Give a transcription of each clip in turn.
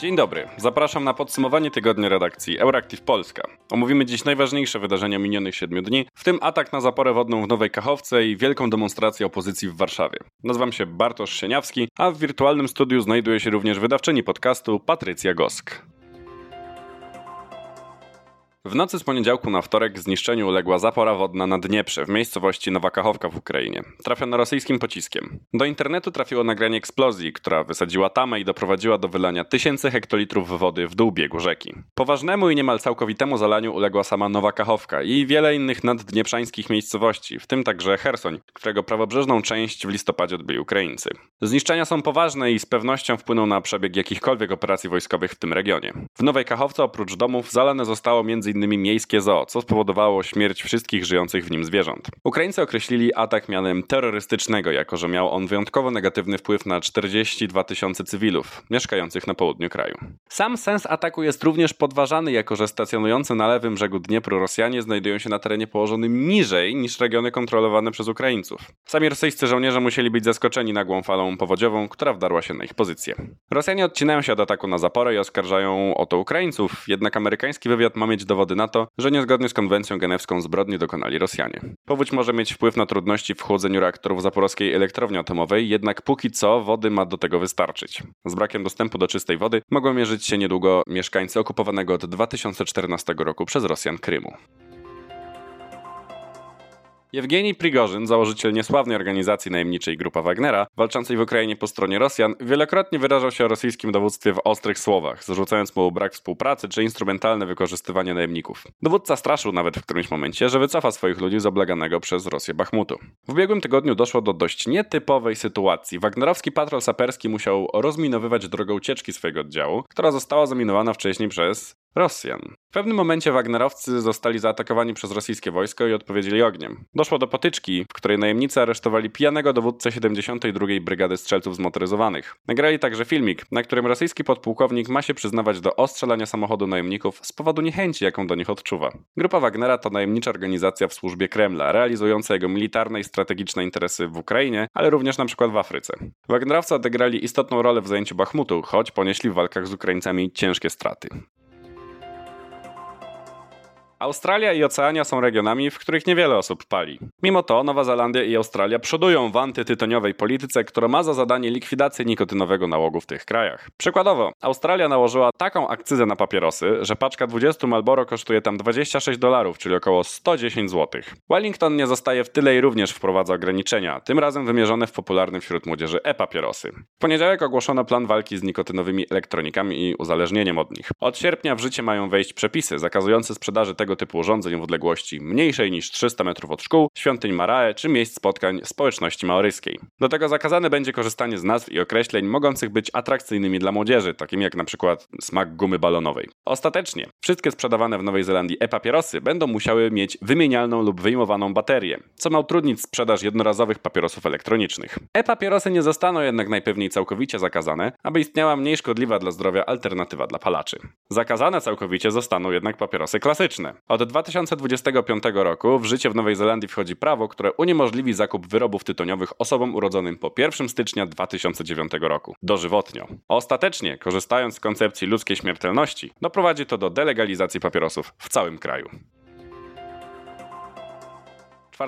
Dzień dobry, zapraszam na podsumowanie tygodnia redakcji Euractiv Polska. Omówimy dziś najważniejsze wydarzenia minionych siedmiu dni, w tym atak na zaporę wodną w Nowej Kachowce i wielką demonstrację opozycji w Warszawie. Nazywam się Bartosz Sieniawski, a w wirtualnym studiu znajduje się również wydawczyni podcastu Patrycja Gosk. W nocy z poniedziałku na wtorek zniszczeniu uległa zapora wodna na Dnieprze w miejscowości Nowa Kachowka w Ukrainie. Trafiono rosyjskim pociskiem. Do internetu trafiło nagranie eksplozji, która wysadziła tamę i doprowadziła do wylania tysięcy hektolitrów wody w dół biegu rzeki. Poważnemu i niemal całkowitemu zalaniu uległa sama Nowa Kachowka i wiele innych naddnieprzańskich miejscowości, w tym także Hersoń, którego prawobrzeżną część w listopadzie odbyli Ukraińcy. Zniszczenia są poważne i z pewnością wpłyną na przebieg jakichkolwiek operacji wojskowych w tym regionie. W Nowej Kachowce oprócz domów zalane zostało między m.in. miejskie zoo, co spowodowało śmierć wszystkich żyjących w nim zwierząt. Ukraińcy określili atak mianem terrorystycznego, jako że miał on wyjątkowo negatywny wpływ na 42 tysiące cywilów mieszkających na południu kraju. Sam sens ataku jest również podważany, jako że stacjonujący na lewym brzegu Dniepru Rosjanie znajdują się na terenie położonym niżej niż regiony kontrolowane przez Ukraińców. Sami rosyjscy żołnierze musieli być zaskoczeni nagłą falą powodziową, która wdarła się na ich pozycję. Rosjanie odcinają się od ataku na zaporę i oskarżają o to Ukraińców, jednak amerykański wywiad ma mieć dowody dowody na to, że niezgodnie z konwencją genewską zbrodni dokonali Rosjanie. Powódź może mieć wpływ na trudności w chłodzeniu reaktorów zaporowskiej elektrowni atomowej, jednak póki co wody ma do tego wystarczyć. Z brakiem dostępu do czystej wody mogą mierzyć się niedługo mieszkańcy okupowanego od 2014 roku przez Rosjan Krymu. Jewgenij Prigorzyn, założyciel niesławnej organizacji najemniczej Grupa Wagnera, walczącej w Ukrainie po stronie Rosjan, wielokrotnie wyrażał się o rosyjskim dowództwie w ostrych słowach, zarzucając mu brak współpracy czy instrumentalne wykorzystywanie najemników. Dowódca straszył nawet w którymś momencie, że wycofa swoich ludzi z oblaganego przez Rosję Bachmutu. W ubiegłym tygodniu doszło do dość nietypowej sytuacji. Wagnerowski patrol saperski musiał rozminowywać drogę ucieczki swojego oddziału, która została zaminowana wcześniej przez Rosjan. W pewnym momencie Wagnerowcy zostali zaatakowani przez rosyjskie wojsko i odpowiedzieli ogniem. Doszło do potyczki, w której najemnicy aresztowali pijanego dowódcę 72. Brygady Strzelców Zmotoryzowanych. Nagrali także filmik, na którym rosyjski podpułkownik ma się przyznawać do ostrzelania samochodu najemników z powodu niechęci, jaką do nich odczuwa. Grupa Wagnera to najemnicza organizacja w służbie Kremla, realizująca jego militarne i strategiczne interesy w Ukrainie, ale również na przykład w Afryce. Wagnerowcy odegrali istotną rolę w zajęciu Bachmutu, choć ponieśli w walkach z Ukraińcami ciężkie straty. Australia i Oceania są regionami, w których niewiele osób pali. Mimo to Nowa Zelandia i Australia przodują w antytytoniowej polityce, która ma za zadanie likwidację nikotynowego nałogu w tych krajach. Przykładowo, Australia nałożyła taką akcyzę na papierosy, że paczka 20 Malboro kosztuje tam 26 dolarów, czyli około 110 zł. Wellington nie zostaje w tyle i również wprowadza ograniczenia, tym razem wymierzone w popularne wśród młodzieży e-papierosy. W poniedziałek ogłoszono plan walki z nikotynowymi elektronikami i uzależnieniem od nich. Od sierpnia w życie mają wejść przepisy zakazujące sprzedaży tego tego typu urządzeń w odległości mniejszej niż 300 metrów od szkół, świątyń Marae czy miejsc spotkań społeczności maoryskiej. Do tego zakazane będzie korzystanie z nazw i określeń mogących być atrakcyjnymi dla młodzieży, takim jak na przykład smak gumy balonowej. Ostatecznie, wszystkie sprzedawane w Nowej Zelandii e-papierosy będą musiały mieć wymienialną lub wyjmowaną baterię, co ma utrudnić sprzedaż jednorazowych papierosów elektronicznych. E-papierosy nie zostaną jednak najpewniej całkowicie zakazane, aby istniała mniej szkodliwa dla zdrowia alternatywa dla palaczy. Zakazane całkowicie zostaną jednak papierosy klasyczne. Od 2025 roku w życie w Nowej Zelandii wchodzi prawo, które uniemożliwi zakup wyrobów tytoniowych osobom urodzonym po 1 stycznia 2009 roku. Dożywotnio. Ostatecznie, korzystając z koncepcji ludzkiej śmiertelności, doprowadzi to do delegalizacji papierosów w całym kraju.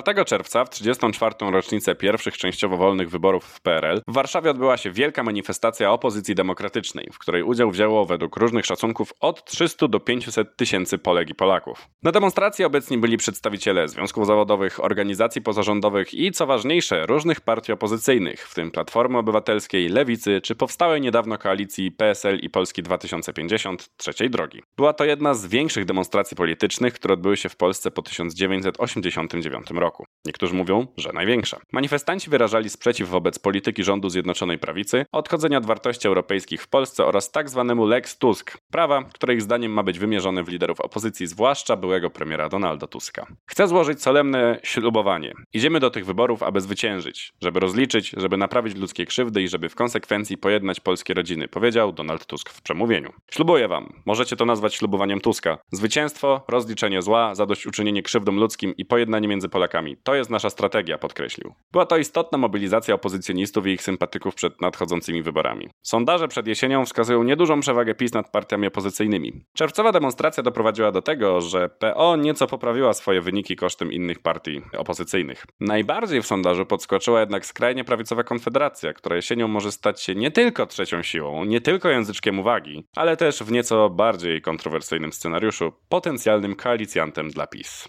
4 czerwca, w 34. rocznicę pierwszych częściowo wolnych wyborów w PRL, w Warszawie odbyła się wielka manifestacja opozycji demokratycznej, w której udział wzięło według różnych szacunków od 300 do 500 tysięcy Polek i Polaków. Na demonstracji obecni byli przedstawiciele związków zawodowych, organizacji pozarządowych i, co ważniejsze, różnych partii opozycyjnych, w tym Platformy Obywatelskiej, Lewicy czy powstałej niedawno koalicji PSL i Polski 2050 trzeciej drogi. Była to jedna z większych demonstracji politycznych, które odbyły się w Polsce po 1989 roku roku. Niektórzy mówią, że największa. Manifestanci wyrażali sprzeciw wobec polityki rządu Zjednoczonej Prawicy, odchodzenia od wartości europejskich w Polsce oraz tak zwanemu Lex Tusk, prawa, które ich zdaniem ma być wymierzone w liderów opozycji, zwłaszcza byłego premiera Donalda Tuska. Chcę złożyć solemne ślubowanie. Idziemy do tych wyborów, aby zwyciężyć, żeby rozliczyć, żeby naprawić ludzkie krzywdy i żeby w konsekwencji pojednać polskie rodziny, powiedział Donald Tusk w przemówieniu. Ślubuję wam, możecie to nazwać ślubowaniem Tuska. Zwycięstwo, rozliczenie zła, zadośćuczynienie krzywdom ludzkim i pojednanie między Polakami Polakami. To jest nasza strategia, podkreślił. Była to istotna mobilizacja opozycjonistów i ich sympatyków przed nadchodzącymi wyborami. Sondaże przed jesienią wskazują niedużą przewagę PiS nad partiami opozycyjnymi. Czerwcowa demonstracja doprowadziła do tego, że PO nieco poprawiła swoje wyniki kosztem innych partii opozycyjnych. Najbardziej w sondażu podskoczyła jednak skrajnie prawicowa Konfederacja, która jesienią może stać się nie tylko trzecią siłą, nie tylko języczkiem uwagi, ale też w nieco bardziej kontrowersyjnym scenariuszu potencjalnym koalicjantem dla PiS.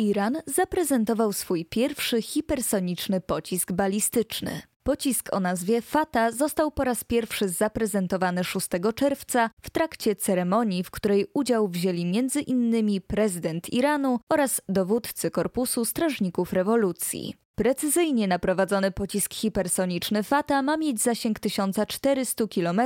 Iran zaprezentował swój pierwszy hipersoniczny pocisk balistyczny. Pocisk o nazwie Fata został po raz pierwszy zaprezentowany 6 czerwca w trakcie ceremonii, w której udział wzięli m.in. prezydent Iranu oraz dowódcy Korpusu Strażników Rewolucji. Precyzyjnie naprowadzony pocisk hipersoniczny Fata ma mieć zasięg 1400 km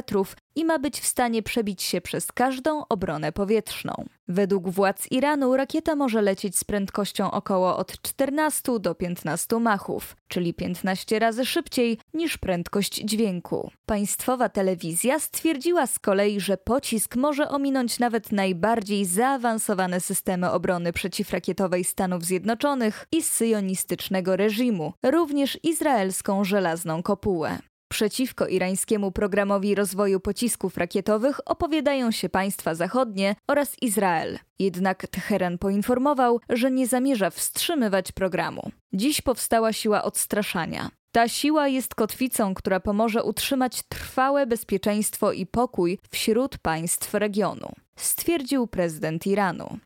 i ma być w stanie przebić się przez każdą obronę powietrzną. Według władz Iranu rakieta może lecieć z prędkością około od 14 do 15 machów, czyli 15 razy szybciej niż prędkość dźwięku. Państwowa telewizja stwierdziła z kolei, że pocisk może ominąć nawet najbardziej zaawansowane systemy obrony przeciwrakietowej Stanów Zjednoczonych i syjonistycznego reżimu, również izraelską żelazną kopułę. Przeciwko irańskiemu programowi rozwoju pocisków rakietowych opowiadają się państwa zachodnie oraz Izrael. Jednak Teheran poinformował, że nie zamierza wstrzymywać programu. Dziś powstała siła odstraszania. Ta siła jest kotwicą, która pomoże utrzymać trwałe bezpieczeństwo i pokój wśród państw regionu, stwierdził prezydent Iranu.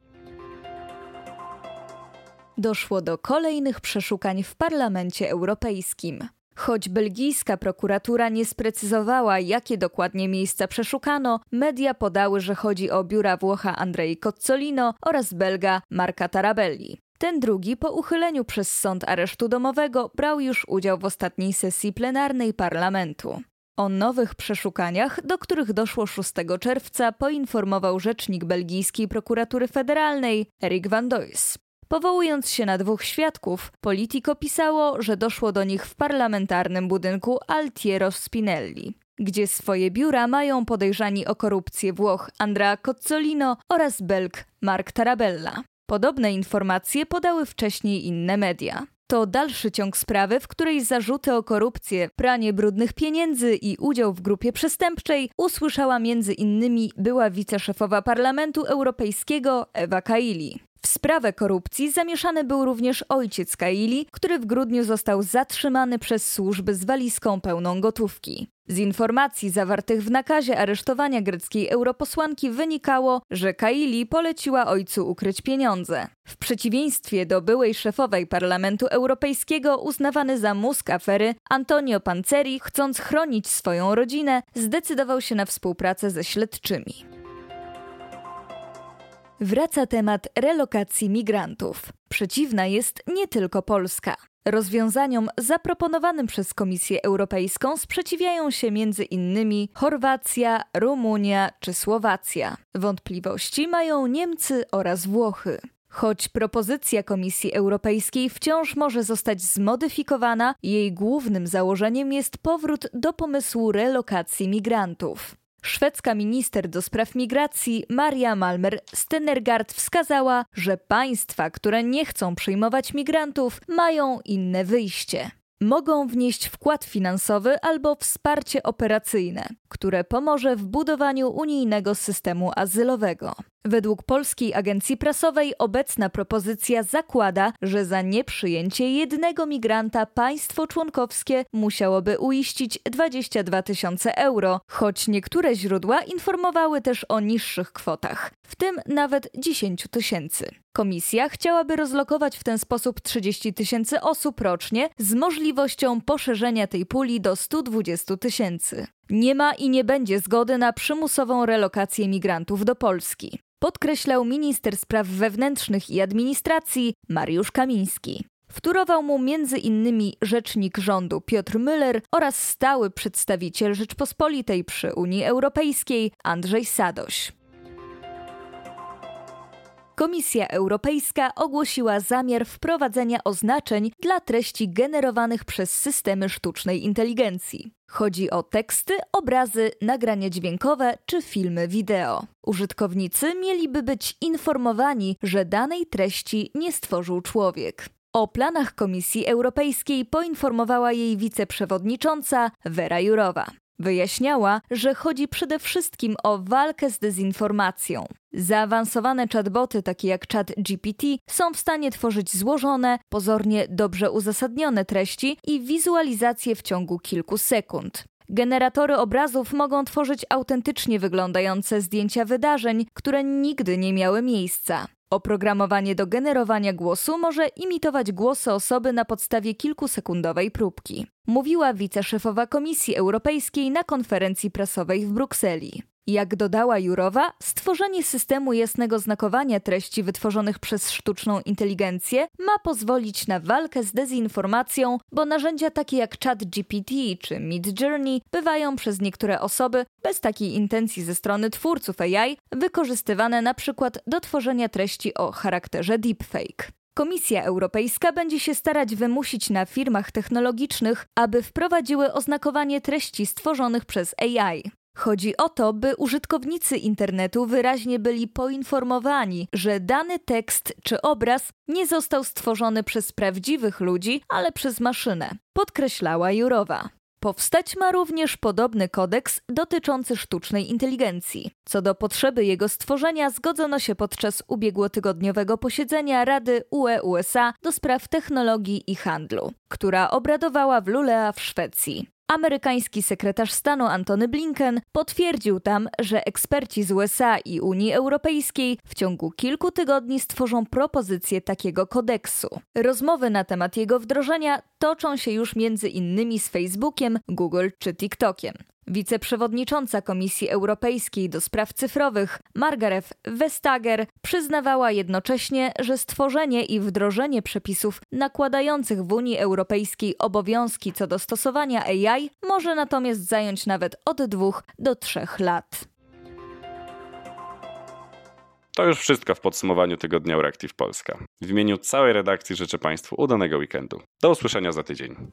Doszło do kolejnych przeszukań w Parlamencie Europejskim. Choć belgijska prokuratura nie sprecyzowała, jakie dokładnie miejsca przeszukano, media podały, że chodzi o biura Włocha Andrei Cozzolino oraz Belga Marka Tarabelli. Ten drugi po uchyleniu przez sąd aresztu domowego brał już udział w ostatniej sesji plenarnej parlamentu. O nowych przeszukaniach, do których doszło 6 czerwca, poinformował rzecznik belgijskiej prokuratury federalnej Erik van Doys. Powołując się na dwóch świadków, Politico pisało, że doszło do nich w parlamentarnym budynku Altiero Spinelli, gdzie swoje biura mają podejrzani o korupcję Włoch Andrea Cozzolino oraz Belg Mark Tarabella. Podobne informacje podały wcześniej inne media. To dalszy ciąg sprawy, w której zarzuty o korupcję, pranie brudnych pieniędzy i udział w grupie przestępczej usłyszała między innymi była wiceszefowa Parlamentu Europejskiego Ewa Kaili. W sprawę korupcji zamieszany był również ojciec Kaili, który w grudniu został zatrzymany przez służby z walizką pełną gotówki. Z informacji zawartych w nakazie aresztowania greckiej europosłanki wynikało, że Kaili poleciła ojcu ukryć pieniądze. W przeciwieństwie do byłej szefowej Parlamentu Europejskiego uznawany za mózg afery, Antonio Panceri, chcąc chronić swoją rodzinę, zdecydował się na współpracę ze śledczymi wraca temat relokacji migrantów. Przeciwna jest nie tylko Polska. Rozwiązaniom zaproponowanym przez Komisję Europejską sprzeciwiają się innymi Chorwacja, Rumunia czy Słowacja. Wątpliwości mają Niemcy oraz Włochy. Choć propozycja Komisji Europejskiej wciąż może zostać zmodyfikowana, jej głównym założeniem jest powrót do pomysłu relokacji migrantów. Szwedzka minister do spraw migracji Maria Malmer Stenergard wskazała, że państwa, które nie chcą przyjmować migrantów, mają inne wyjście mogą wnieść wkład finansowy albo wsparcie operacyjne, które pomoże w budowaniu unijnego systemu azylowego. Według polskiej agencji prasowej obecna propozycja zakłada, że za nieprzyjęcie jednego migranta państwo członkowskie musiałoby uiścić 22 tysiące euro, choć niektóre źródła informowały też o niższych kwotach, w tym nawet 10 tysięcy. Komisja chciałaby rozlokować w ten sposób 30 tysięcy osób rocznie z możliwością poszerzenia tej puli do 120 tysięcy. Nie ma i nie będzie zgody na przymusową relokację migrantów do Polski podkreślał minister spraw wewnętrznych i administracji Mariusz Kamiński. Wtórował mu między innymi rzecznik rządu Piotr Müller oraz stały przedstawiciel Rzeczpospolitej przy Unii Europejskiej Andrzej Sadoś. Komisja Europejska ogłosiła zamiar wprowadzenia oznaczeń dla treści generowanych przez systemy sztucznej inteligencji. Chodzi o teksty, obrazy, nagrania dźwiękowe czy filmy wideo. Użytkownicy mieliby być informowani, że danej treści nie stworzył człowiek. O planach Komisji Europejskiej poinformowała jej wiceprzewodnicząca Vera Jurowa. Wyjaśniała, że chodzi przede wszystkim o walkę z dezinformacją. Zaawansowane chatboty, takie jak chat GPT, są w stanie tworzyć złożone, pozornie dobrze uzasadnione treści i wizualizacje w ciągu kilku sekund. Generatory obrazów mogą tworzyć autentycznie wyglądające zdjęcia wydarzeń, które nigdy nie miały miejsca. Oprogramowanie do generowania głosu może imitować głosy osoby na podstawie kilkusekundowej próbki. Mówiła wiceszefowa Komisji Europejskiej na konferencji prasowej w Brukseli. Jak dodała Jurowa, stworzenie systemu jasnego znakowania treści wytworzonych przez sztuczną inteligencję ma pozwolić na walkę z dezinformacją, bo narzędzia takie jak ChatGPT czy Midjourney bywają przez niektóre osoby bez takiej intencji ze strony twórców AI wykorzystywane na przykład do tworzenia treści o charakterze deepfake. Komisja Europejska będzie się starać wymusić na firmach technologicznych, aby wprowadziły oznakowanie treści stworzonych przez AI. Chodzi o to, by użytkownicy internetu wyraźnie byli poinformowani, że dany tekst czy obraz nie został stworzony przez prawdziwych ludzi, ale przez maszynę, podkreślała Jurowa. Powstać ma również podobny kodeks dotyczący sztucznej inteligencji. Co do potrzeby jego stworzenia zgodzono się podczas ubiegłotygodniowego posiedzenia Rady UE-USA do spraw technologii i handlu, która obradowała w Lulea w Szwecji. Amerykański sekretarz stanu Antony Blinken potwierdził tam, że eksperci z USA i Unii Europejskiej w ciągu kilku tygodni stworzą propozycję takiego kodeksu. Rozmowy na temat jego wdrożenia toczą się już między innymi z Facebookiem, Google czy TikTokiem. Wiceprzewodnicząca Komisji Europejskiej do spraw cyfrowych Margaret Vestager przyznawała jednocześnie, że stworzenie i wdrożenie przepisów nakładających w Unii Europejskiej obowiązki co do stosowania AI może natomiast zająć nawet od dwóch do trzech lat. To już wszystko w podsumowaniu tygodnia Euractiv Polska. W imieniu całej redakcji życzę Państwu udanego weekendu. Do usłyszenia za tydzień.